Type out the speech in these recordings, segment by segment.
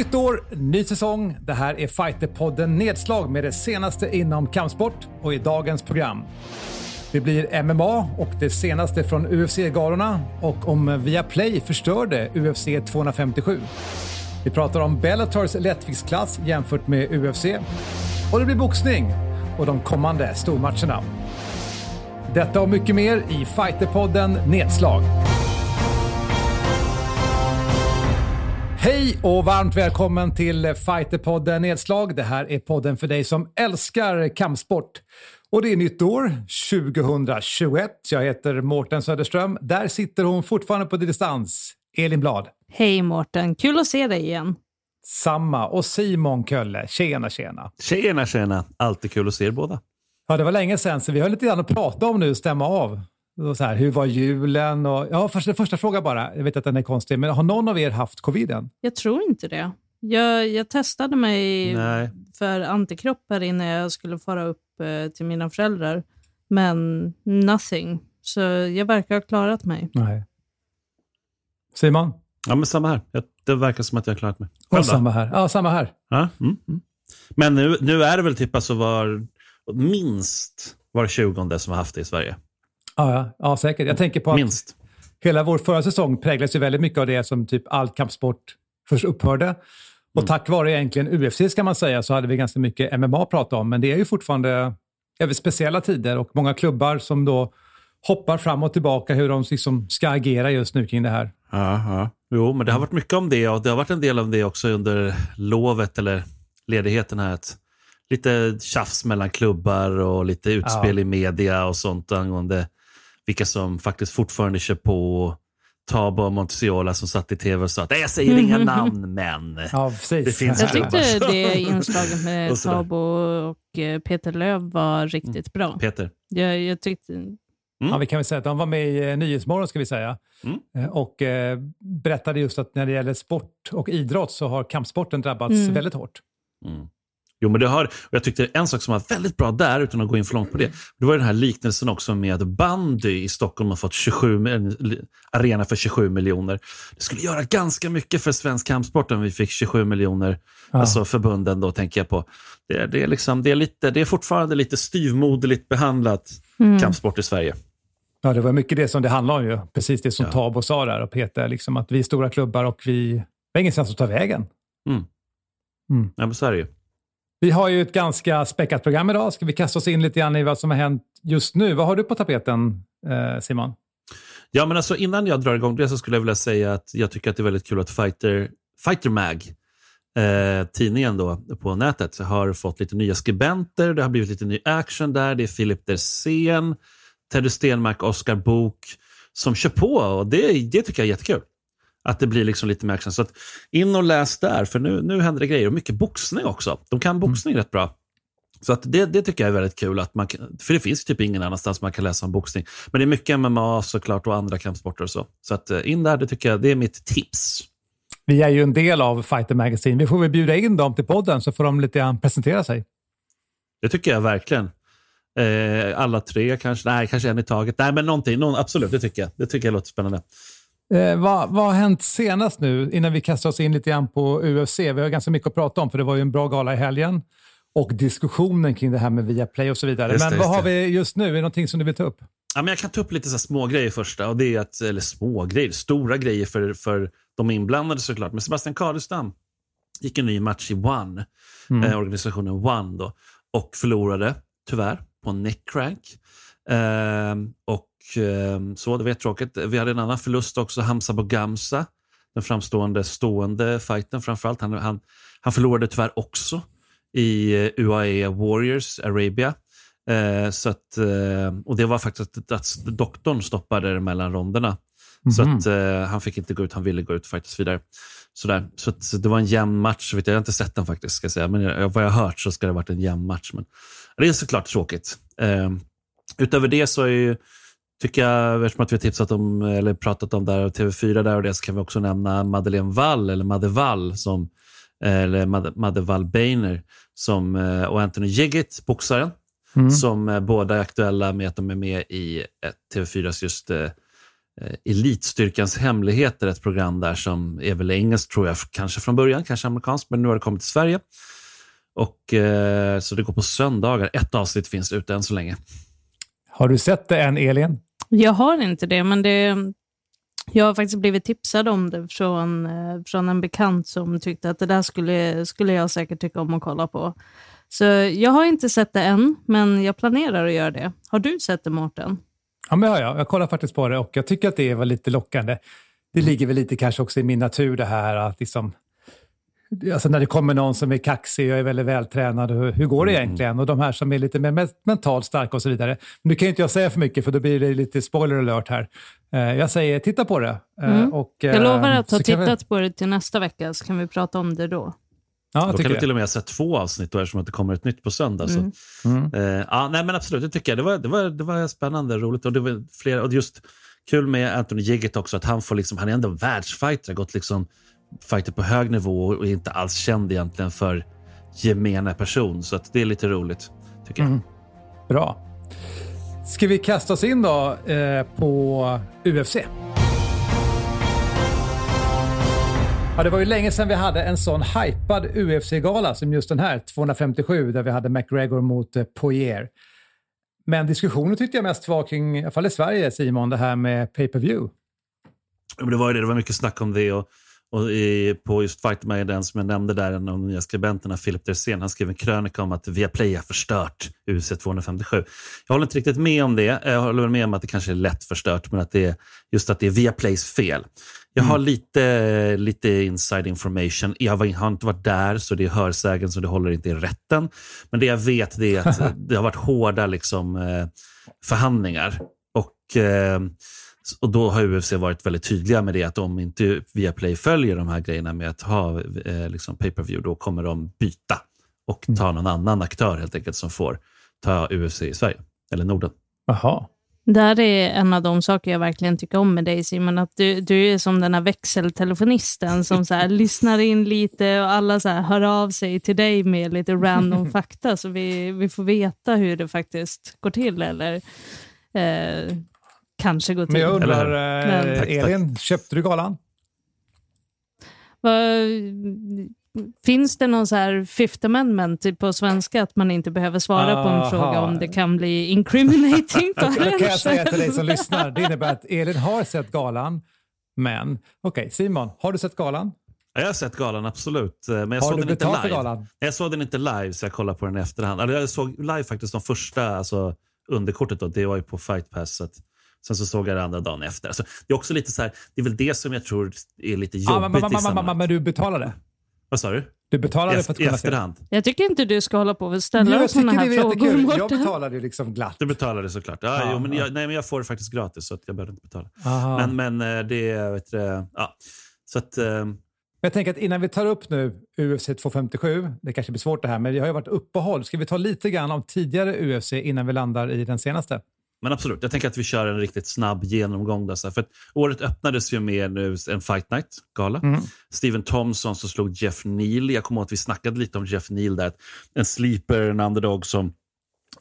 Nytt år, ny säsong. Det här är Fighterpodden Nedslag med det senaste inom kampsport och i dagens program. Det blir MMA och det senaste från UFC-galorna och om Viaplay förstörde UFC 257. Vi pratar om Bellators lättviktsklass jämfört med UFC. Och det blir boxning och de kommande stormatcherna. Detta och mycket mer i Fighterpodden Nedslag. Hej och varmt välkommen till Fighterpodden Nedslag. Det här är podden för dig som älskar kampsport. Och det är nytt år, 2021. Jag heter Mårten Söderström. Där sitter hon fortfarande på distans. Elin Blad. Hej Mårten, kul att se dig igen. Samma. Och Simon Kölle. Tjena, tjena. Tjena, tjena. Alltid kul att se er båda. Ja, det var länge sedan, så vi har lite grann att prata om nu, stämma av. Så här, hur var julen? Och, ja, första, första fråga bara. Jag vet att den är konstig, men har någon av er haft coviden? Jag tror inte det. Jag, jag testade mig Nej. för antikroppar innan jag skulle fara upp eh, till mina föräldrar, men nothing. Så jag verkar ha klarat mig. Nej. Simon? Ja, men samma här. Det verkar som att jag har klarat mig. Och samma här. Ja, samma här. Ja, mm, mm. Men nu, nu är det väl typ alltså var, minst var tjugonde som har haft det i Sverige. Ja, ja, ja säkert. Jag tänker på att minst. hela vår förra säsong präglas ju väldigt mycket av det som typ all kampsport först upphörde. Och mm. tack vare egentligen UFC ska man säga så hade vi ganska mycket MMA att prata om. Men det är ju fortfarande över speciella tider och många klubbar som då hoppar fram och tillbaka hur de liksom ska agera just nu kring det här. Aha. Jo, men det har varit mycket om det och det har varit en del av det också under lovet eller ledigheten här. Att lite tjafs mellan klubbar och lite utspel ja. i media och sånt angående vilka som faktiskt fortfarande kör på. Tabo och Montsiola som satt i tv och sa att jag säger inga namn, men ja, det finns Jag tyckte det inslaget med Tabo och eh, Peter Löv var riktigt mm. bra. Peter. Jag, jag tyckte Mm. Ja, vi kan väl säga att de var med i eh, Nyhetsmorgon ska vi säga. Mm. Eh, och eh, berättade just att när det gäller sport och idrott så har kampsporten drabbats mm. väldigt hårt. Jo, men det har, och jag tyckte en sak som var väldigt bra där, utan att gå in för långt på det, det var den här liknelsen också med bandy i Stockholm har fått 27, arena för 27 miljoner. Det skulle göra ganska mycket för svensk kampsport om vi fick 27 miljoner, ja. alltså förbunden då tänker jag på. Det, det, är liksom, det, är lite, det är fortfarande lite styvmoderligt behandlat mm. kampsport i Sverige. Ja, det var mycket det som det handlade om ju. Precis det som ja. Tabo sa där och Peter, liksom att vi är stora klubbar och vi har ingenstans att ta vägen. Mm. Mm. Ja, men så är det ju. Vi har ju ett ganska späckat program idag. Ska vi kasta oss in lite grann i vad som har hänt just nu? Vad har du på tapeten, eh, Simon? Ja, men alltså innan jag drar igång det så skulle jag vilja säga att jag tycker att det är väldigt kul att Fighter, Fighter Mag, eh, tidningen då på nätet, har fått lite nya skribenter. Det har blivit lite ny action där. Det är Filip Dersén, Teddy Stenmark, Oskar Bok som kör på och det, det tycker jag är jättekul. Att det blir liksom lite mer action. Så att in och läs där, för nu, nu händer det grejer. Och mycket boxning också. De kan boxning mm. rätt bra. Så att det, det tycker jag är väldigt kul. Att man, för det finns typ ingen annanstans man kan läsa om boxning. Men det är mycket MMA såklart och andra kampsporter och så. Så att eh, in där, det tycker jag det är mitt tips. Vi är ju en del av Fighter Magazine. Vi får väl bjuda in dem till podden så får de lite grann presentera sig. Det tycker jag verkligen. Eh, alla tre kanske. Nej, kanske en i taget. Nej, men någonting. Någon, absolut, det tycker jag. Det tycker jag låter spännande. Eh, vad, vad har hänt senast nu, innan vi kastar oss in lite grann på UFC? Vi har ganska mycket att prata om, för det var ju en bra gala i helgen. Och diskussionen kring det här med Viaplay och så vidare. Just men det, vad har vi just nu? Är det någonting som du vill ta upp? Ja, men jag kan ta upp lite så små grejer första. Och det är att, eller små grejer, stora grejer för, för de inblandade såklart. Men Sebastian Karestam gick en ny match i One, mm. eh, organisationen One, då, och förlorade, tyvärr, på neckcrank. Eh, och så, det var tråkigt. Vi hade en annan förlust också, Hamza Bogamsa, den framstående stående fighten framförallt. Han, han, han förlorade tyvärr också i eh, UAE Warriors Arabia. Eh, så att, eh, och det var faktiskt att, att doktorn stoppade det mellan ronderna. Mm. Så att eh, han fick inte gå ut, han ville gå ut fightas vidare. Sådär. Så, att, så det var en jämn match. Vet jag, har inte sett den faktiskt, ska säga. men jag, vad jag har hört så ska det ha varit en jämn match. Men det är såklart tråkigt. Eh, utöver det så är ju tycker jag, eftersom att vi tipsat om, eller pratat om där, TV4 där och det, så kan vi också nämna Madeleine Wall, eller Madde Wall, som, eller Madde, Madde Wall Beiner, som, eh, och Anthony Jiggit, boxaren, mm. som båda är aktuella med att de är med i TV4s just eh, Elitstyrkans hemligheter, ett program där som är väl engelskt tror jag, kanske från början, kanske amerikanskt, men nu har det kommit till Sverige. Och, eh, så det går på söndagar. Ett avsnitt finns ute än så länge. Har du sett det än, Elin? Jag har inte det, men det, jag har faktiskt blivit tipsad om det från, eh, från en bekant som tyckte att det där skulle, skulle jag säkert tycka om att kolla på. Så jag har inte sett det än, men jag planerar att göra det. Har du sett det, Mårten? Ja, men ja, jag kollar faktiskt på det och jag tycker att det var lite lockande. Det ligger väl lite kanske också i min natur det här att liksom Alltså när det kommer någon som är kaxig och är väldigt vältränad, hur, hur går det mm. egentligen? Och de här som är lite mer mentalt starka och så vidare. Men nu kan inte jag säga för mycket för då blir det lite spoiler alert här. Eh, jag säger titta på det. Eh, mm. Och, jag lovar att ha tittat vi... på det till nästa vecka så kan vi prata om det då. Ja, då kan du till och med sett två avsnitt då, eftersom att det kommer ett nytt på söndag. Mm. Så. Mm. Eh, ja, nej, men absolut, det tycker jag. Det var, det var, det var spännande, roligt och det var flera, och just kul med Anthony Jiggett också, att han får liksom, han är ändå världsfighter, gått liksom fighter på hög nivå och är inte alls känd egentligen för gemene person. Så att det är lite roligt, tycker jag. Mm. Bra. Ska vi kasta oss in då eh, på UFC? Ja, det var ju länge sedan vi hade en sån hypad UFC-gala som just den här, 257, där vi hade McGregor mot eh, Poirier. Men diskussionen tyckte jag mest var kring, i alla fall i Sverige, Simon, det här med pay per view. det var det, det var mycket snack om det. och och i, på just Fight Med den som jag nämnde där, en av de nya skribenterna, Filip Dersén, han skrev en krönika om att Viaplay har förstört UC 257. Jag håller inte riktigt med om det. Jag håller med om att det kanske är lätt förstört, men att det är just att det är Viaplays fel. Jag har mm. lite, lite inside information. Jag har inte varit där, så det är hörsägen, så det håller inte i rätten. Men det jag vet är att det har varit hårda liksom, eh, förhandlingar. Och... Eh, och då har UFC varit väldigt tydliga med det att om inte Viaplay följer de här grejerna med att ha eh, liksom pay per view då kommer de byta och ta mm. någon annan aktör helt enkelt som får ta UFC i Sverige eller Norden. Jaha. Där är en av de saker jag verkligen tycker om med dig Simon, att du, du är som den här växeltelefonisten som så här, lyssnar in lite och alla så här, hör av sig till dig med lite random fakta så vi, vi får veta hur det faktiskt går till. Eller, eh, kanske gå till. Men jag undrar, Men, eh, Elin, köpte du galan? Finns det någon så här fifth amendment på svenska att man inte behöver svara Aha. på en fråga om det kan bli incriminating för Då kan jag säga till dig som lyssnar, det innebär att Elin har sett galan, men okej okay, Simon, har du sett galan? Jag har sett galan, absolut. Eh, men jag har såg du den inte live. För galan? Jag såg den inte live, så jag kollade på den i efterhand. jag såg live faktiskt de första alltså, underkortet. Då. Det var ju på Fight Pass. Så Sen så såg jag det andra dagen efter. Alltså, det är också lite så här, det är väl det som jag tror är lite jobbigt ah, men, men, i sammanhanget. Men du betalade? Vad sa du? Du betalade för att kunna efterhand. se? Jag tycker inte du ska hålla på och ställa sådana här frågor. Jag betalade liksom glatt. Du betalade såklart. Ja, jo, men jag, nej, men jag får det faktiskt gratis så att jag behöver inte betala. Aha. Men, men eh, det är... Vet du, ja. Så att, um... Jag tänker att innan vi tar upp nu UFC 257, det kanske blir svårt det här, men det har ju varit uppehåll. Ska vi ta lite grann om tidigare UFC innan vi landar i den senaste? Men absolut, jag tänker att vi kör en riktigt snabb genomgång. Där, för året öppnades ju med nu en Fight Night-gala. Mm. Steven Thompson som slog Jeff Neal. Jag kommer ihåg att vi snackade lite om Jeff Neal där. En sleeper, en underdog som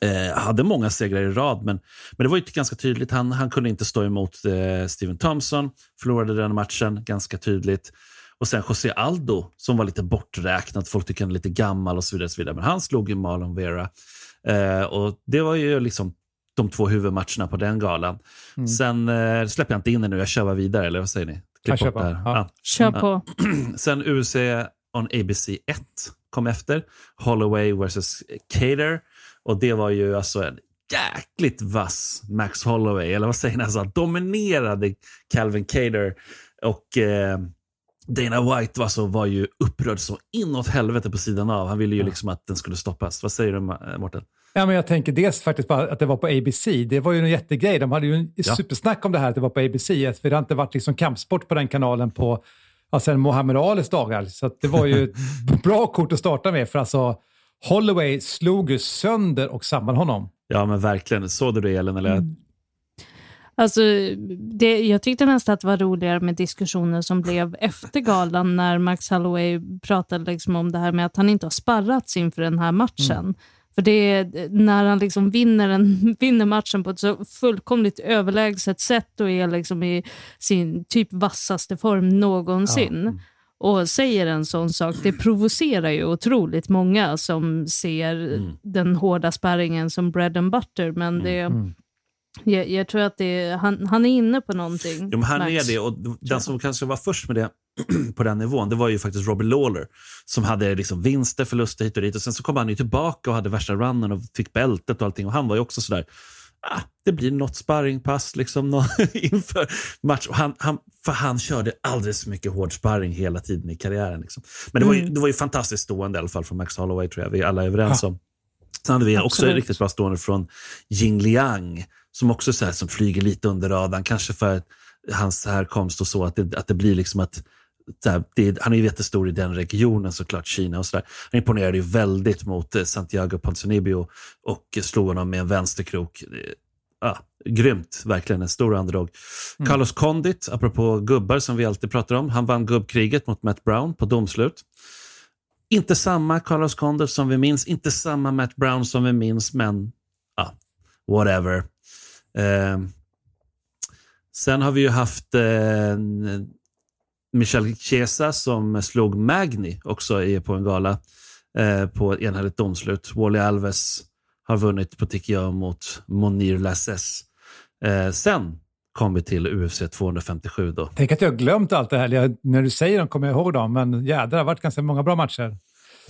eh, hade många segrar i rad. Men, men det var ju ganska tydligt. Han, han kunde inte stå emot eh, Steven Thompson. Förlorade den matchen ganska tydligt. Och sen José Aldo som var lite borträknad. Folk tycker han är lite gammal och så vidare. Och så vidare. Men han slog ju Marlon Vera. Eh, och det var ju liksom de två huvudmatcherna på den galan. Mm. Sen eh, släpper jag inte in det nu, jag kör bara vidare, eller vad säger ni? Klipp Ja. Ja. Kör på. Sen UC on ABC 1 kom efter. Holloway vs. Cater. Och det var ju alltså en jäkligt vass Max Holloway, eller vad säger ni? Alltså, dominerade Calvin Cater. Och eh, Dana White alltså, var ju upprörd så inåt helvete på sidan av. Han ville ju liksom att den skulle stoppas. Vad säger du, Mårten? Ja, men jag tänker dels faktiskt bara att det var på ABC. Det var ju en jättegrej. De hade ju en ja. supersnack om det här att det var på ABC. För det har inte varit liksom kampsport på den kanalen på ja, sen Muhammed Alis dagar. Så det var ju ett bra kort att starta med. För alltså Holloway slog ju sönder och samman honom. Ja, men verkligen. Såg du det, Elin? Eller? Mm. Alltså, det, jag tyckte nästan att det var roligare med diskussioner som blev efter galan när Max Holloway pratade liksom om det här med att han inte har sparrats inför den här matchen. Mm. För det är när han liksom vinner, en, vinner matchen på ett så fullkomligt överlägset sätt och är liksom i sin typ vassaste form någonsin. Ja. Och säger en sån sak, det provocerar ju otroligt många som ser mm. den hårda sparringen som bread and butter. Men mm. det, mm. Jag, jag, tror att det, han, han är inne på någonting. Jo, men han Max. är det och den som kanske var först med det på den nivån, det var ju faktiskt Robbie Lawler som hade liksom vinster, förluster hit och dit och sen så kom han ju tillbaka och hade värsta runnen och fick bältet och allting och han var ju också sådär, ah, det blir något sparringpass liksom inför match. Och han, han, för han körde alldeles för mycket hård sparring hela tiden i karriären. Liksom. Men det var, ju, mm. det var ju fantastiskt stående i alla fall från Max Holloway tror jag vi alla är överens om. Sen hade vi Absolut. också riktigt bra stående från Jing Liang som också så här, som flyger lite under radarn, kanske för hans härkomst och så, att det, att det blir liksom att här, det, han är ju jättestor i den regionen såklart, Kina och sådär. Han imponerade ju väldigt mot eh, Santiago Ponzinibbio och slog honom med en vänsterkrok. Ah, grymt, verkligen en stor underdog. Mm. Carlos Condit, apropå gubbar som vi alltid pratar om, han vann gubbkriget mot Matt Brown på domslut. Inte samma Carlos Condit som vi minns, inte samma Matt Brown som vi minns, men ah, whatever. Eh, sen har vi ju haft eh, Michel Chiesa som slog Magni också i, på en gala eh, på ett enhälligt domslut. Wally Alves har vunnit på TKO mot Monir Lasses. Eh, sen kom vi till UFC 257 då. Tänk att jag har glömt allt det här. Jag, när du säger dem kommer jag ihåg dem, men jädrar, det har varit ganska många bra matcher.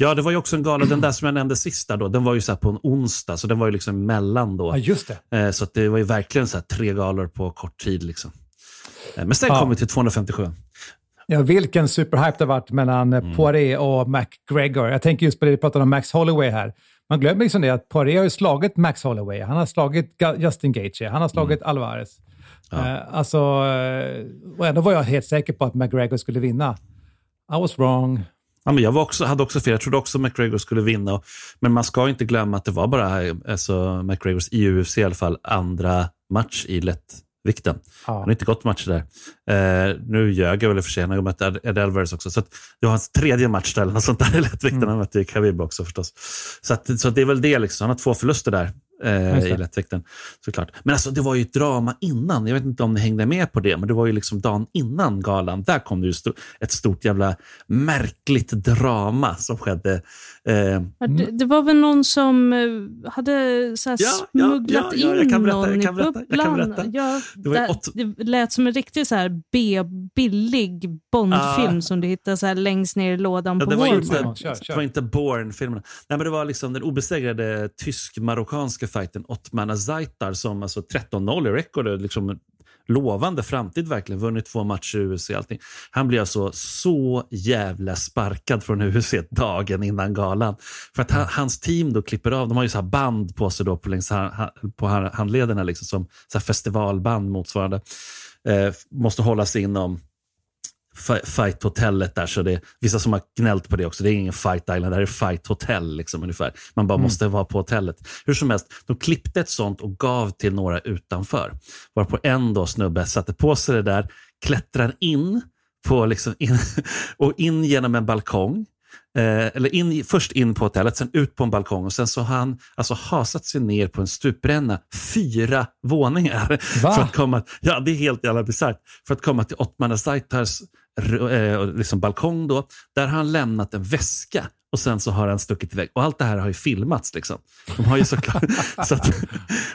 Ja, det var ju också en gala, den där som jag nämnde sista då, den var ju så på en onsdag, så den var ju liksom mellan då. Ja, just det. Eh, så det var ju verkligen så tre galor på kort tid. Liksom. Eh, men sen ja. kom vi till 257. Ja, vilken superhype det har varit mellan eh, mm. Poirier och McGregor. Jag tänker just på det vi pratade om Max Holloway här. Man glömmer liksom det att Poirier har ju slagit Max Holloway, han har slagit Justin Gaethje, han har slagit mm. Alvarez. Ja. Alltså, och ändå var jag helt säker på att McGregor skulle vinna. I was wrong. Ja, men jag var också, hade också fel. Jag trodde också McGregor skulle vinna. Men man ska inte glömma att det var bara alltså, McGregors, i UFC i alla fall, andra match i lättvikten. Ja. Han har inte gått matcher där. Eh, nu ljög jag väl för sig, han har mött Ed Alvarez också. Så det var hans tredje match där, eller sånt där i lättvikten. Mm. Han mötte Khabib också förstås. Så, att, så det är väl det, liksom. han har två förluster där eh, i lättvikten. Såklart. Men alltså, det var ju ett drama innan. Jag vet inte om ni hängde med på det, men det var ju liksom dagen innan galan. Där kom det ju st ett stort jävla märkligt drama som skedde. Eh, det, det, var väl någon som eh, hade så ja, smugglat ja, ja, in någon i bubblan. Ja, det, var åt... det lät som en riktig så här B-billig Bondfilm ah. som du hittade så här längst ner i lådan på det var, inte, det var inte Bourne-filmerna. det var liksom den obesegrade tysk-marockanska fighten Ottmana Zaitar som alltså 13-0 i record. Liksom lovande framtid verkligen. Vunnit två matcher i UFC. Allting. Han blir alltså så jävla sparkad från UFC dagen innan galan. För att han, hans team då klipper av, de har ju så band på sig då på, längs, på handlederna, liksom, som så festivalband motsvarande. Eh, måste hålla sig inom fight-hotellet där. Så det är vissa som har gnällt på det också. Det är ingen fight island, det här är fight hotel liksom ungefär. Man bara mm. måste vara på hotellet. Hur som helst, de klippte ett sånt och gav till några utanför. Varpå en då snubbe satte på sig det där, klättrar in, på liksom in, och in genom en balkong. Eh, eller in, först in på hotellet, sen ut på en balkong och sen så har han alltså hasat sig ner på en stupränna fyra våningar. Va? För att komma, ja, det är helt jävla bisarrt. För att komma till Ottmana Zaitars eh, liksom balkong då, där har han lämnat en väska och sen så har han stuckit iväg. Och allt det här har ju filmats. Liksom. De har ju såklart, så att,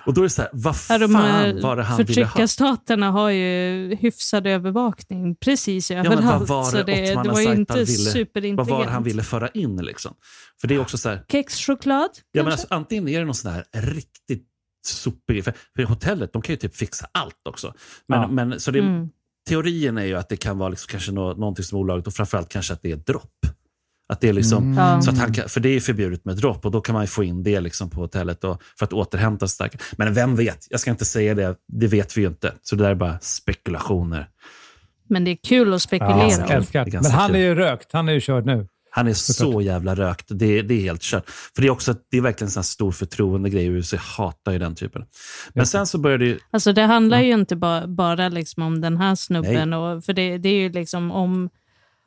och då är det så här, vad fan de var det han ville ha? Förtryckarstaterna har ju hyfsad övervakning precis överallt. Ja, vad var det, så det, det var ju inte ville, superintelligent. Vad var det han ville föra in? Liksom? För det är också så här, Kexchoklad? Ja, men alltså, antingen är det någon sån här riktigt sopig... För, för hotellet de kan ju typ fixa allt också. Men, ja. men, så det, mm. Teorin är ju att det kan vara liksom kanske nå, någonting som är olagligt och framförallt kanske att det är dropp. Att det är liksom, mm. så att han kan, för det är förbjudet med dropp och då kan man få in det liksom på hotellet och, för att återhämta sig. Men vem vet? Jag ska inte säga det, det vet vi ju inte. Så det där är bara spekulationer. Men det är kul att spekulera. Ja, älskar. Men han är ju rökt, han är ju körd nu. Han är så jävla rökt. Det, det är helt kört. För det är också det är verkligen en stor förtroendegrej. USA hatar ju den typen. Men sen så började det... Alltså det handlar ja. ju inte bara, bara liksom om den här snubben. Och, för det, det är ju liksom om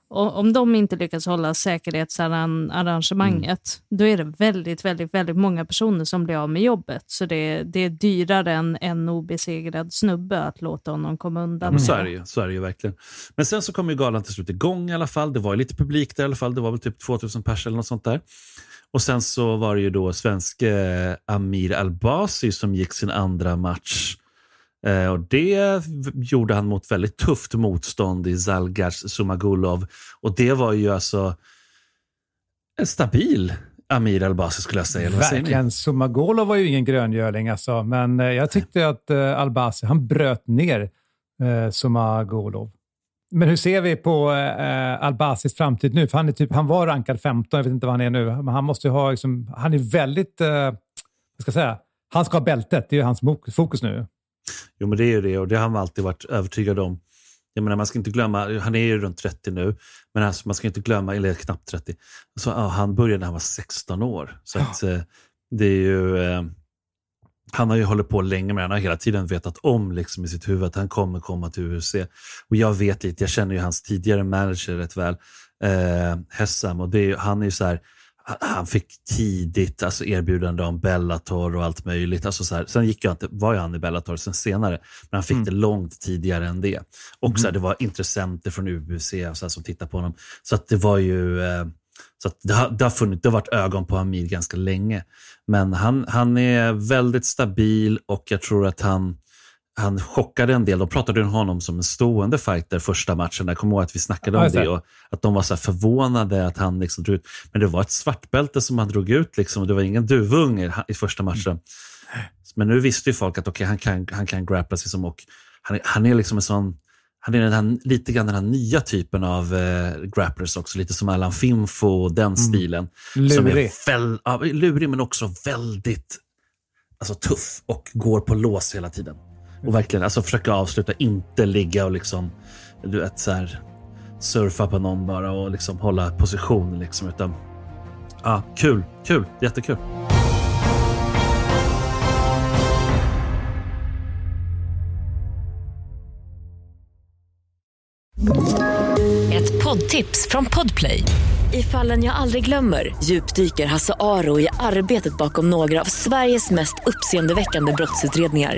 om de inte lyckas hålla säkerhetsarrangemanget, mm. då är det väldigt, väldigt, väldigt många personer som blir av med jobbet. Så det, det är dyrare än en obesegrad snubbe att låta honom komma undan. Ja, så, är det ju, så är det ju verkligen. Men sen så kom ju galan till slut igång i alla fall. Det var lite publik där i alla fall. Det var väl typ 2000 pers eller något sånt där. Och sen så var det ju då svenske Amir Albasi som gick sin andra match Eh, och Det gjorde han mot väldigt tufft motstånd i Zalgars Sumagulov. Och det var ju alltså en stabil Amir Albasi skulle jag säga. Verkligen. Sumagulov var ju ingen gröngöling alltså, men eh, jag tyckte att eh, Albasi, han bröt ner eh, Sumagulov. Men hur ser vi på eh, Albasis framtid nu? För han, är typ, han var rankad 15, jag vet inte vad han är nu. Men han måste ha, liksom, han är väldigt, eh, vad ska jag säga, han ska ha bältet. Det är hans fokus nu. Jo, men det är ju det och det har han alltid varit övertygad om. Jag menar, man ska inte glömma, han är ju runt 30 nu, men alltså, man ska inte glömma, eller knappt 30. Så, ja, han började när han var 16 år. Så att, eh, det är ju... Eh, han har ju hållit på länge med det. Han har hela tiden vetat om liksom, i sitt huvud att han kommer komma till UFC. Och jag vet lite, jag känner ju hans tidigare manager rätt väl, eh, Hessam. Och det är, han är ju så här, han fick tidigt alltså erbjudande om Bellator och allt möjligt. Alltså så här, sen gick jag inte, var ju han i Bellator sen senare, men han fick mm. det långt tidigare än det. Och mm. så här, det var intressenter från UBC så här, som tittade på honom. Så att det var ju... Eh, så det, har, det, har funnits, det har varit ögon på Hamid ganska länge. Men han, han är väldigt stabil och jag tror att han han chockade en del. De pratade om honom som en stående fighter första matchen. Jag kommer ihåg att vi snackade om det och att de var så förvånade att han liksom drog ut. Men det var ett svartbälte som han drog ut liksom, och det var ingen duvunge i första matchen. Mm. Men nu visste ju folk att okay, han, kan, han kan grappla sig som och han han är liksom en sån han är den här, lite grann den här nya typen av eh, grapplers också, lite som Alan Finfo och den mm. stilen. Lurig. Som är väl, ja, lurig men också väldigt alltså, tuff och går på lås hela tiden. Och verkligen alltså, försöka avsluta, inte ligga och liksom, du vet, så här, surfa på någon bara och liksom hålla position. Liksom, utan, ah, kul, kul, jättekul. Ett poddtips från Podplay. I fallen jag aldrig glömmer djupdyker Hasse Aro i arbetet bakom några av Sveriges mest uppseendeväckande brottsutredningar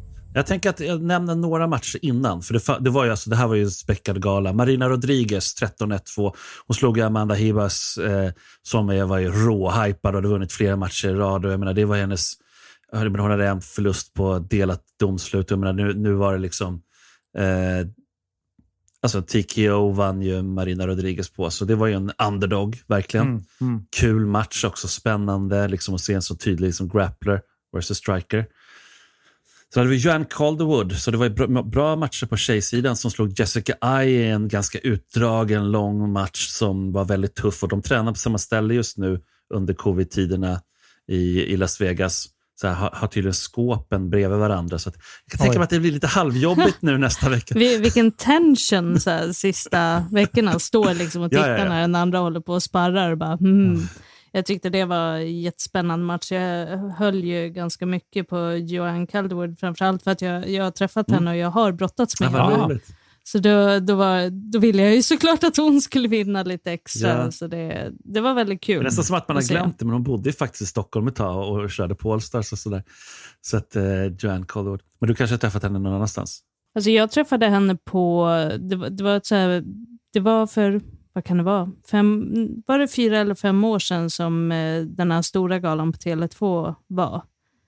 Jag tänker att jag nämner några matcher innan. För det, det, var ju alltså, det här var ju en späckad gala. Marina Rodriguez 13-1-2. Hon slog Amanda Hibas eh, som är, var ju råhypad och hade vunnit flera matcher i rad. Och jag menar, det var hennes... Hon hade en förlust på delat domslut. Jag menar, nu, nu var det liksom... Eh, alltså TKO vann ju Marina Rodriguez på, så det var ju en underdog, verkligen. Mm, mm. Kul match också, spännande liksom, att se en så tydlig liksom, grappler versus striker. Så hade vi Joanne Calderwood, så det var bra matcher på tjejsidan som slog Jessica Ai i en ganska utdragen, lång match som var väldigt tuff. Och de tränar på samma ställe just nu under covid-tiderna i, i Las Vegas. Så här, har, har tydligen skåpen bredvid varandra. Så att, jag kan tänka mig att det blir lite halvjobbigt nu nästa vecka. Vilken tension så här, sista veckorna. Står liksom och tittar ja, ja, ja. när den andra håller på och sparrar. Och bara, hmm. Jag tyckte det var en jättespännande match. Jag höll ju ganska mycket på Joanne Calderwood, framförallt för att jag, jag har träffat mm. henne och jag har brottats med ja, henne. Så då, då, var, då ville jag ju såklart att hon skulle vinna lite extra. Ja. Så det, det var väldigt kul. Det är nästan som att man har glömt det, men hon bodde faktiskt i Stockholm ett tag och körde på Allstars och sådär. Så att uh, Joanne Calderwood. Men du kanske har träffat henne någon annanstans? Alltså jag träffade henne på, det var, det var, ett så här, det var för vad kan det vara, fem, var det fyra eller fem år sedan som eh, den här stora galan på Tele2 var.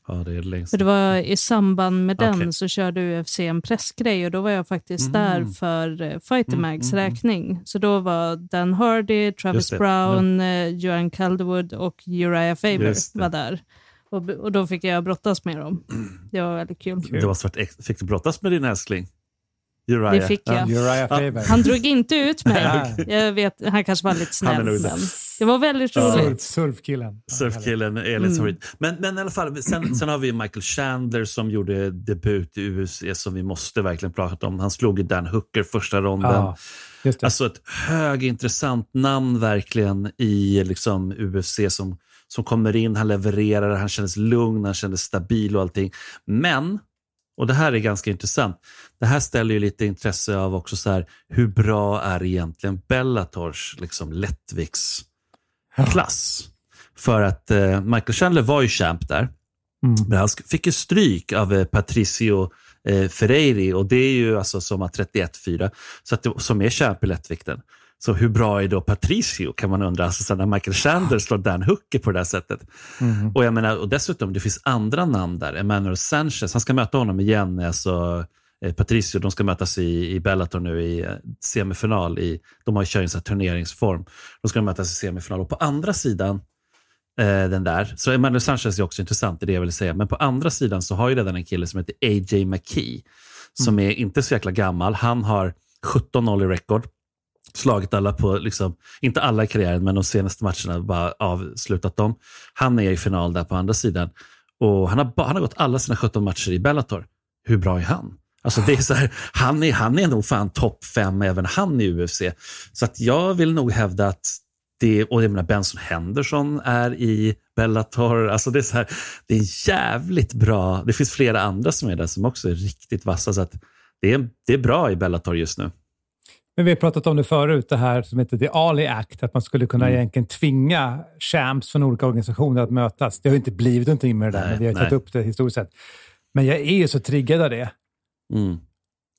Ja, det är längst. För det var i samband med den okay. så körde UFC en pressgrej och då var jag faktiskt mm. där för uh, Fighter mm, Mags mm, mm, räkning. Så då var Dan Hardy, Travis Brown, ja. uh, Joanne Calderwood och Uriah Faber var där. Och, och då fick jag brottas med dem. Det var väldigt kul. Det var svart, fick du brottas med din älskling? Uriah. Det fick jag. Uriah Faber. Han drog inte ut mig. jag vet, han kanske var lite snäll, men Det var väldigt roligt. surfkillen. Surfkillen, Elins mm. Men, men i alla fall, sen, sen har vi Michael Chandler som gjorde debut i UFC som vi måste verkligen prata om. Han slog Dan Hooker första ronden. Ja, alltså ett högintressant namn verkligen i liksom UFC som, som kommer in, han levererar, han kändes lugn, han kändes stabil och allting. Men och det här är ganska intressant. Det här ställer ju lite intresse av också så här, hur bra är egentligen Bellators liksom, lättviktsklass? För att eh, Michael Chandler var ju champ där, mm. men han fick ju stryk av eh, Patricio eh, Ferreiri och det är ju alltså som har 31-4, så att det, som är champ i lättvikten. Så hur bra är då Patricio kan man undra, alltså när Michael Chandler slår Dan Hooker på det här sättet. Mm. Och jag menar, och dessutom, det finns andra namn där. Emmanuel Sanchez, han ska möta honom igen, alltså eh, Patricio, de ska mötas i, i Bellator nu i eh, semifinal. I, de har ju kört en turneringsform. De ska mötas i semifinal och på andra sidan eh, den där, så Emmanuel Sanchez är också intressant i det jag vill säga, men på andra sidan så har ju redan en kille som heter AJ McKee, som mm. är inte så jäkla gammal. Han har 17-0 i rekord slagit alla på, liksom, inte alla i karriären, men de senaste matcherna bara avslutat dem. Han är i final där på andra sidan och han har, han har gått alla sina 17 matcher i Bellator. Hur bra är han? Alltså det är så här, han, är, han är nog fan topp fem även han i UFC. Så att jag vill nog hävda att det, och jag menar Benson Henderson är i Bellator. Alltså det, är så här, det är jävligt bra. Det finns flera andra som är där som också är riktigt vassa. Så att det, är, det är bra i Bellator just nu. Men vi har pratat om det förut, det här som heter The Ali Act, att man skulle kunna mm. egentligen tvinga champs från olika organisationer att mötas. Det har inte blivit någonting med det där, nej, men vi har tagit upp det historiskt sett. Men jag är ju så triggad av det. Mm.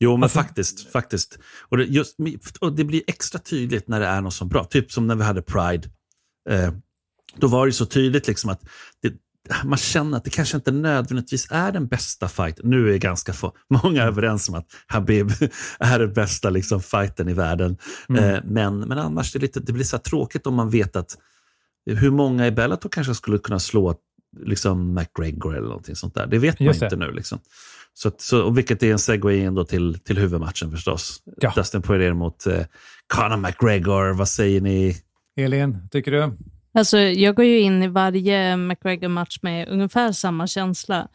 Jo, men alltså, faktiskt. faktiskt. Och det, just, och det blir extra tydligt när det är något så bra. Typ som när vi hade Pride. Eh, då var det så tydligt liksom att det, man känner att det kanske inte nödvändigtvis är den bästa fighten. Nu är ganska få, många överens om att Habib är den bästa liksom, fighten i världen. Mm. Eh, men, men annars det, lite, det blir så tråkigt om man vet att hur många i Bellator kanske skulle kunna slå liksom McGregor eller någonting sånt där. Det vet man inte nu. Liksom. Så, så, vilket är en segway ändå till, till huvudmatchen förstås. Ja. Dustin Poirier mot eh, Conor McGregor. Vad säger ni? Elin, tycker du? Alltså, jag går ju in i varje McGregor-match med ungefär samma känsla.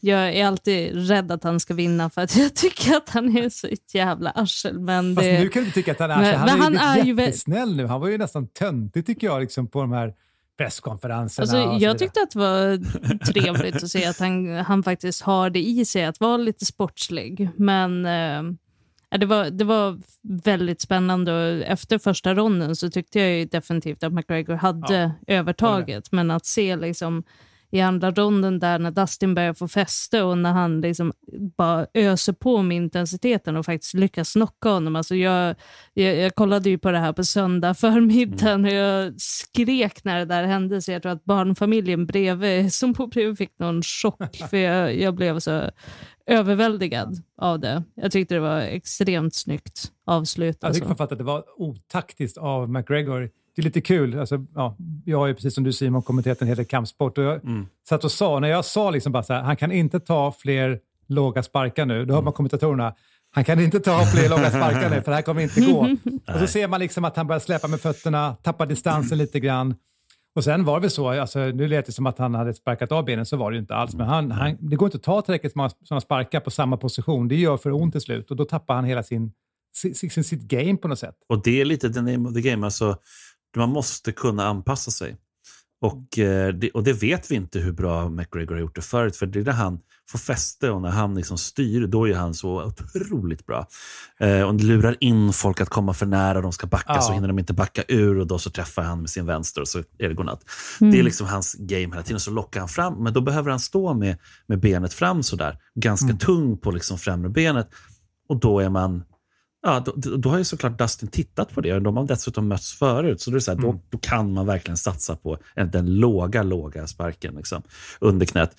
Jag är alltid rädd att han ska vinna för att jag tycker att han är så jävla arsel. Men Fast nu kan du tycka att han är arsel. Han, men är, han är jättesnäll nu. Han var ju nästan töntig tycker jag liksom, på de här presskonferenserna. Alltså, jag tyckte att det var trevligt att se att han, han faktiskt har det i sig att vara lite sportslig. Men eh, det, var, det var väldigt spännande och efter första ronden så tyckte jag definitivt att McGregor hade ja, övertaget. Men att se liksom i andra ronden där när Dustin börjar få fäste och när han liksom bara öser på med intensiteten och faktiskt lyckas knocka honom. Alltså jag, jag, jag kollade ju på det här på söndag förmiddagen och jag skrek när det där hände så jag tror att barnfamiljen bredvid som på bredvid fick någon chock för jag, jag blev så överväldigad av det. Jag tyckte det var extremt snyggt avslut. Jag tycker alltså. att det var otaktiskt av McGregor. Det är lite kul. Alltså, ja, jag har ju precis som du Simon kommenterat en hel del kampsport och jag mm. satt och sa, när jag sa liksom bara så här, han kan inte ta fler låga sparkar nu, då hör man kommentatorerna, han kan inte ta fler långa sparkar nu för det här kommer inte gå. och så ser man liksom att han börjar släppa med fötterna, tappar distansen lite grann. Och sen var det väl så, alltså, nu lät det som att han hade sparkat av benen, så var det ju inte alls. Men han, han, det går inte att ta tillräckligt många sådana sparkar på samma position. Det gör för ont till slut och då tappar han hela sin, sin, sitt game på något sätt. Och det är lite the name of the game. Alltså, man måste kunna anpassa sig. Och, eh, och det vet vi inte hur bra McGregor har gjort det förut. För det är när han får fäste och när han liksom styr, då är han så otroligt bra. Eh, och lurar in folk att komma för nära, de ska backa, ja. så hinner de inte backa ur och då så träffar han med sin vänster och så är det godnatt. Mm. Det är liksom hans game hela tiden. Så lockar han fram, men då behöver han stå med, med benet fram sådär, ganska mm. tung på liksom främre benet. Och då är man Ja, då, då, har ju såklart Dustin tittat på det och de har dessutom mötts förut. Så, det är så här, mm. då, då, kan man verkligen satsa på den låga, låga sparken liksom, under knät.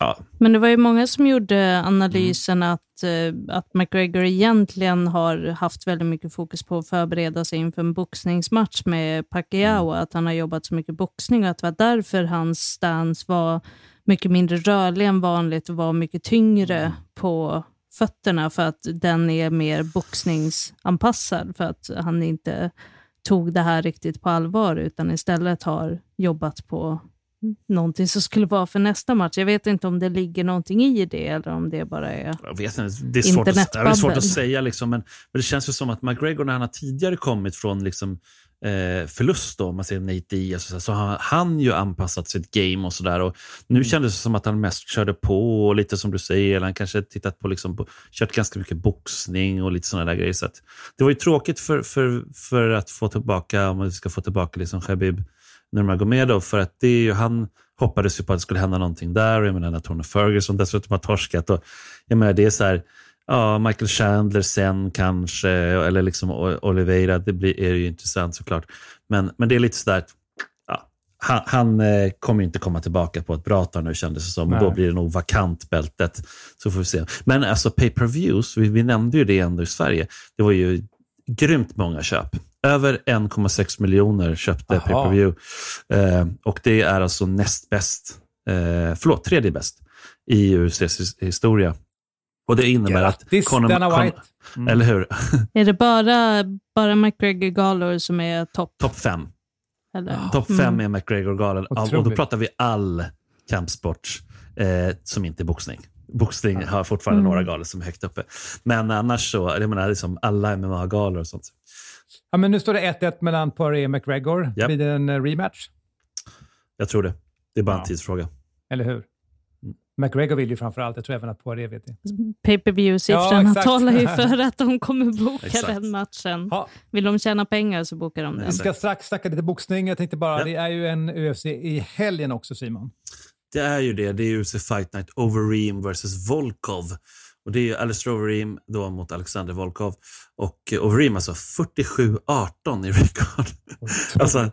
Ja. Men det var ju många som gjorde analysen mm. att, uh, att McGregor egentligen har haft väldigt mycket fokus på att förbereda sig inför en boxningsmatch med Pacquiao. Mm. Att han har jobbat så mycket boxning och att det var därför hans stance var mycket mindre rörlig än vanligt och var mycket tyngre mm. på fötterna för att den är mer boxningsanpassad för att han inte tog det här riktigt på allvar utan istället har jobbat på någonting som skulle vara för nästa match. Jag vet inte om det ligger någonting i det eller om det bara är jag vet inte. Det är svårt, att, det är svårt att säga, liksom, men, men det känns ju som att McGregor när han har tidigare kommit från liksom, eh, förlust, då, om man säger Nate Diaz, så, så har han ju anpassat sitt game och sådär. Nu mm. kändes det som att han mest körde på, och lite som du säger, han kanske tittat på, liksom, på kört ganska mycket boxning och lite sådana där grejer. Så det var ju tråkigt för, för, för att få tillbaka, om vi ska få tillbaka liksom Khabib Nurmagomedov, för att det är ju, han hoppades ju på att det skulle hända någonting där. Och jag menar, när Tony Ferguson dessutom har torskat. Och, jag menar, det är så här, ja, Michael Chandler sen kanske, eller liksom Oliveira, det blir, är ju intressant såklart. Men, men det är lite sådär, ja, han, han eh, kommer inte komma tillbaka på ett bra tag nu kändes det som. Och då blir det nog vakant bältet. Så får vi se. Men alltså pay per views vi, vi nämnde ju det ändå i Sverige. Det var ju grymt många köp. Över 1,6 miljoner köpte Aha. pay per view. Eh, och det är alltså näst bäst, eh, förlåt, tredje bäst i UFCs historia. Och det innebär Grattis, att... Conor, White. Mm. Eller hur? är det bara, bara McGregor galor som är topp? Topp fem. Topp fem mm. är McGregor galor. Och då pratar vi all kampsport eh, som inte är boxning. Boxning har fortfarande mm. några galor som är högt uppe. Men annars så, jag menar liksom alla MMA-galor och sånt. Ja, men nu står det 1-1 mellan Poirier och McGregor. Yep. Blir det en eh, rematch? Jag tror det. Det är bara ja. en tidsfråga. Eller hur? McGregor vill ju framförallt, jag tror även att Poirier vet det. Pay per view-siffrorna ja, talar ju för att de kommer boka den matchen. Ja. Vill de tjäna pengar så bokar de den. Vi ska strax snacka lite boxning. Jag tänkte bara, ja. det är ju en UFC i helgen också Simon. Det är ju det. Det är UFC Fight Night Overeem vs Volkov. Och det är Alistair Overeem då mot Alexander Volkov. Och Overeem alltså 47-18 i rekord. alltså,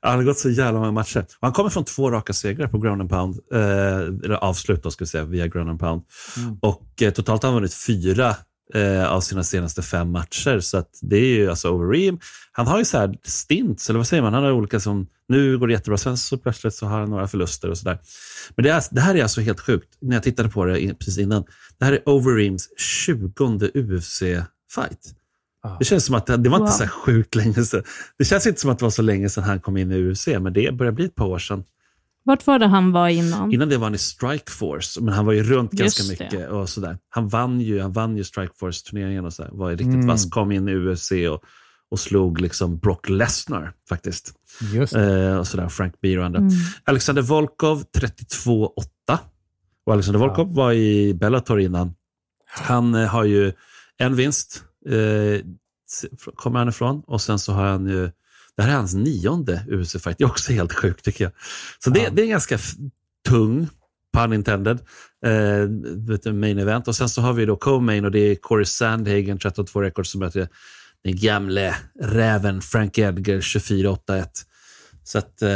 han har gått så jävla många matcher. Och han kommer från två raka segrar på ground and pound. Eh, eller avslut då, ska vi säga, via ground and pound. Mm. Och eh, totalt har han vunnit fyra eh, av sina senaste fem matcher. Så att det är ju alltså Overeem. Han har ju så här stints, eller vad säger man? Han har olika som, nu går det jättebra, sen så plötsligt så har han några förluster och sådär. Men det, är, det här är alltså helt sjukt, när jag tittade på det precis innan. Det här är Overeems 20 UFC-fight. Det känns som att det, det var inte wow. så sjukt länge sedan. Det känns inte som att det var så länge sedan han kom in i UFC, men det börjar bli ett par år sedan. Vart var det han var innan? Innan det var han i Strikeforce, men han var ju runt ganska Just mycket. Det. och sådär. Han vann ju, han vann ju Strikeforce-turneringen och så var riktigt mm. vass. Kom in i UFC och, och slog liksom Brock Lesnar faktiskt. Just eh, och sådär, Frank Mir och andra. Mm. Alexander Volkov 32-8. Och Alexander Volkov ja. var i Bellator innan. Han eh, har ju en vinst, eh, kommer han ifrån. Och sen så har han ju, det här är hans nionde UFC-fight. Det är också helt sjukt tycker jag. Så det, ja. det är ganska tung, pun intended, eh, main event. Och sen så har vi då co-main och det är Corey Sandhagen, 13-2 record, som möter den gamle räven Frank Edgar, 24-8-1. Så att, eh,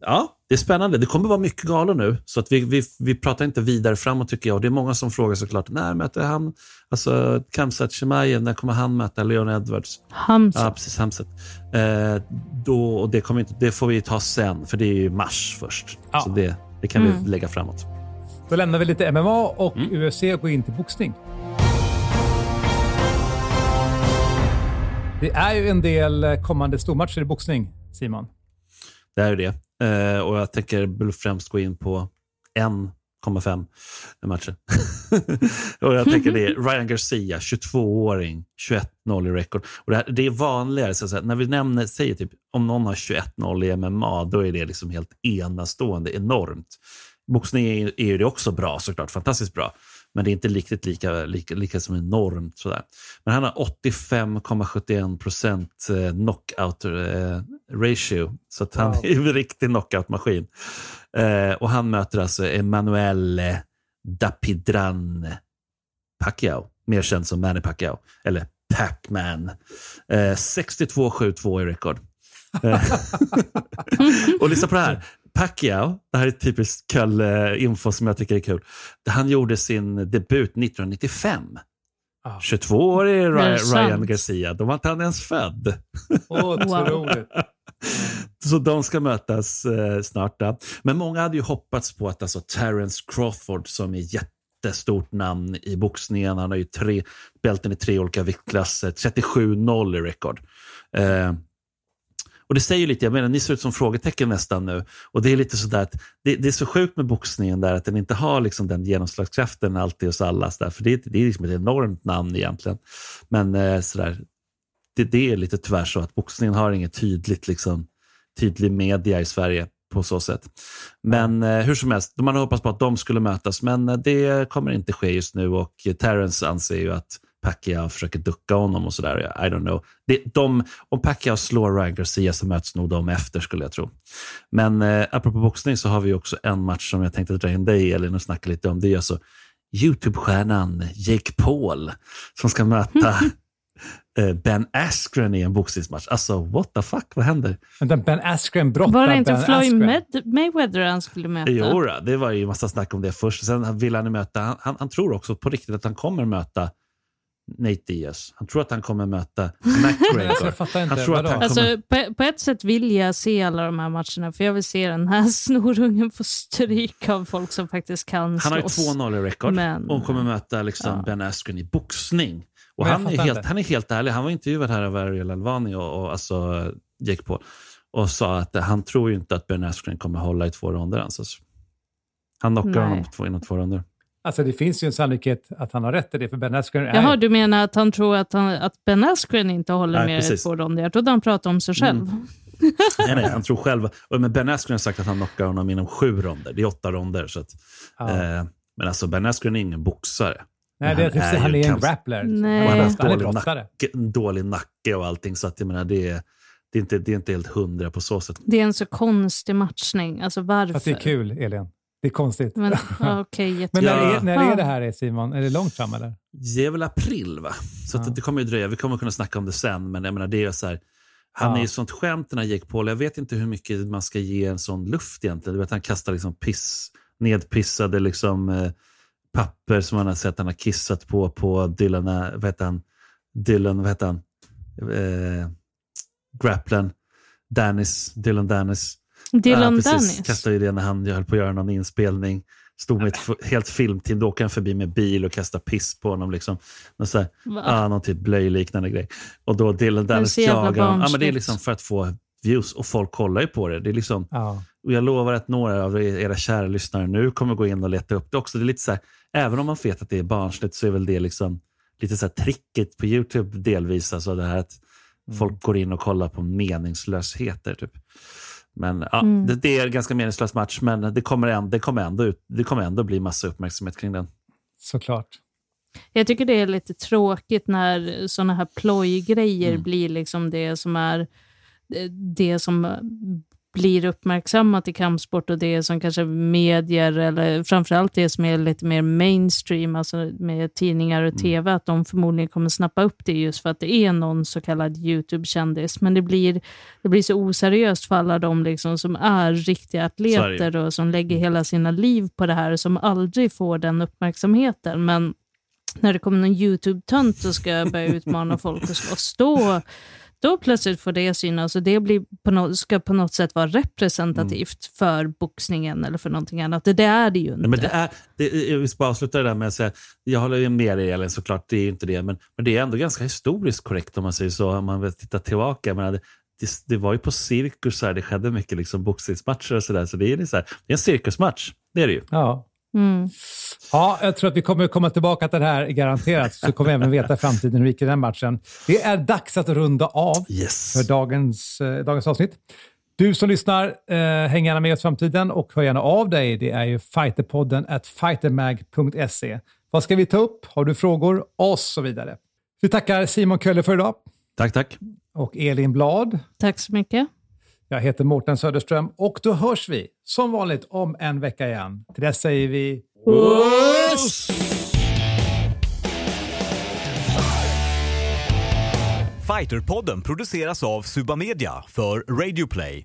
ja, det är spännande. Det kommer vara mycket galor nu, så att vi, vi, vi pratar inte vidare framåt tycker jag. Det är många som frågar såklart, när möter han, alltså Kamsat Chimaev, när kommer han möta Leon Edwards? Hamzat. Ja, precis, Hamzat. Eh, då, och det, kommer inte, det får vi ta sen, för det är ju mars först. Ja. Så det, det kan mm. vi lägga framåt. Då lämnar vi lite MMA och mm. UFC och går in till boxning. Det är ju en del kommande stormatcher i boxning, Simon. Det är ju det. Eh, och jag tänker främst gå in på 1,5 matcher. och jag tänker det är Ryan Garcia, 22-åring, 21-0 i rekord. Och det, här, det är vanligare, så att när vi nämner, säger typ om någon har 21-0 i MMA, då är det liksom helt enastående, enormt. Boxning är, är det också bra såklart, fantastiskt bra. Men det är inte riktigt lika, lika, lika som enormt. Sådär. Men han har 85,71 procent eh, knockout eh, ratio. Så att han wow. är en riktig knockout-maskin. Eh, och han möter alltså Emanuele Dapidran Pacquiao, mer känd som Manny Pacquiao, eller Pac-Man. Eh, 62-7-2 i rekord. Eh, och lyssna på det här. Pacquiao, det här är typiskt Köll-info som jag tycker är kul. Han gjorde sin debut 1995. Ah. 22-årig Ryan, Ryan Garcia, då var inte han ens född. Otroligt. Så de ska mötas eh, snart. Då. Men många hade ju hoppats på att alltså, Terence Crawford som är jättestort namn i boxningen, han har ju tre bälten i tre olika viktklasser, 37-0 i rekord. Eh, Och det säger lite, jag menar, ni ser ut som frågetecken nästan nu. Och det är lite sådär att det, det är så sjukt med boxningen där att den inte har liksom den genomslagskraften alltid hos alla. Där, för det, det är liksom ett enormt namn egentligen. Men eh, sådär, det, det är lite tyvärr så att boxningen har inget tydligt, liksom, tydlig media i Sverige på så sätt. Men eh, hur som helst, man hoppats på att de skulle mötas, men eh, det kommer inte ske just nu och Terrence anser ju att Pacquiao försöker ducka honom och sådär. I don't know. Det, de, om Pacquiao slår Ryan Garcia så möts nog de efter skulle jag tro. Men eh, apropå boxning så har vi också en match som jag tänkte dra in dig Elin och snacka lite om. Det är alltså Youtube-stjärnan Jake Paul som ska möta ben Askren i en boxningsmatch. Alltså, what the fuck, vad händer? Ben Askren brottar Var det inte ben Floyd Askren? Mayweather han skulle möta? Jo, det var ju massa snack om det först. Sen vill han möta, han, han, han tror också på riktigt att han kommer möta Nate Diaz. Han tror att han kommer möta Alltså, McGregor. Han tror att han Alltså, kommer... på, på ett sätt vill jag se alla de här matcherna, för jag vill se den här snorungen få stryk av folk som faktiskt kan Han har ju slåss. 2-0 i rekord Men- och kommer möta liksom Ja. Ben Askren i boxning. Och han är, helt, han är helt ärlig. Han var intervjuad här av Ariel Alvani och, och alltså Jake Paul och sa att han tror ju inte att Ben Askren kommer hålla i två ronder ens. Alltså. Han knockar Nej. honom på två, inom två ronder. Alltså det finns ju en sannolikhet att han har rätt i det, för Ben Askren är... Jaha, du menar att han tror att, han, att Ben Askren inte håller Nej, mer än två ronder? Jag trodde han pratade om sig själv. Mm. Nej, nej, han tror själv. Och, men Ben Askren har sagt att han knockar honom inom sju ronder. Det är åtta ronder. Så att, Ja. eh, men alltså Ben Askren är ingen boxare. Nej, det är, typ, han är en grappler. Nej. Och han har haft dålig nacke, dålig nacke och allting. Så att jag menar, det är, det är, inte, det är inte helt hundra på så sätt. Det är en så konstig matchning. Alltså varför? Fast det är kul, Elin. Det är konstigt. Men, okej, Men när, Ja. är, när är det här Simon? Är det långt fram eller? Det är väl april va? Så att Ja. det kommer ju dröja. Vi kommer kunna snacka om det sen. Men jag menar, det är så här, han Ja. är ju sånt skämt den här Jake Paul. Jag vet inte hur mycket man ska ge en sån luft egentligen. Du vet, han kastar liksom piss, nedpissade liksom, eh, papper som man har sett han har kissat på på Dylan, eh, vad heter han? Dylan, vad heter han? Eh, Grapplen. Dennis, Dylan Dennis. Dylan Ja. Dennis. Kastade ju det när han höll på att göra någon inspelning. Stod med ett helt filmteam, då åker han förbi med bil och kastar piss på honom. Liksom. Så här, ah, någon typ blöjliknande grej. Och då Dylan Dennis jagar honom. Ja, men Det är liksom för att få views och folk kollar ju på det. det är liksom, Ja. och jag lovar att några av era kära lyssnare nu kommer gå in och leta upp det också. Det är lite så här, även om man vet att det är barnsligt så är väl det liksom lite så här tricket på YouTube delvis. Alltså det här att Mm. folk går in och kollar på meningslösheter. Typ. Men ja, Mm. det, det är en ganska meningslös match, men det kommer, ändå, det, kommer ändå ut, det kommer ändå bli massa uppmärksamhet kring den. Såklart. Jag tycker det är lite tråkigt när såna här plojgrejer Mm. blir liksom det som är eh, det som blir uppmärksammat i kampsport och det som kanske medier eller framförallt det som är lite mer mainstream, alltså med tidningar och tv, att de förmodligen kommer snappa upp det just för att det är någon så kallad YouTube-kändis. Men det blir, det blir så oseriöst för alla de liksom som är riktiga atleter och som lägger hela sina liv på det här och som aldrig får den uppmärksamheten. Men när det kommer någon YouTube-tönt och ska börja utmana folk och slåss, då, då plötsligt får det synas och det blir på no ska på något sätt vara representativt för boxningen eller för någonting annat. Det, det är det ju inte. Nej, men det är, det, jag vill bara avsluta det där med att säga, jag håller ju med dig Elin såklart, det är ju inte det, men, men det är ändå ganska historiskt korrekt om man säger så, om man vill titta tillbaka. Men det, det, det var ju på cirkusar, det skedde mycket liksom boxningsmatcher och sådär, så det är, det, så här, det är en cirkusmatch, det är det ju. Ja. Mm. Ja, jag tror att vi kommer komma tillbaka till det här garanterat, så kommer vi även veta i framtiden hur det gick i den matchen. Det är dags att runda av Yes. för dagens, eh, dagens avsnitt. Du som lyssnar, eh, häng gärna med oss i framtiden och hör gärna av dig. Det är ju fighterpodden at fightermag.se. Vad ska vi ta upp? Har du frågor? Och så vidare. Vi tackar Simon Kölle för idag Tack, tack. och Elin Blad. Tack så mycket. Jag heter Mårten Söderström och då hörs vi som vanligt om en vecka igen. Till dess säger vi PUSS! Fighterpodden produceras av Suba Media för Radio Play.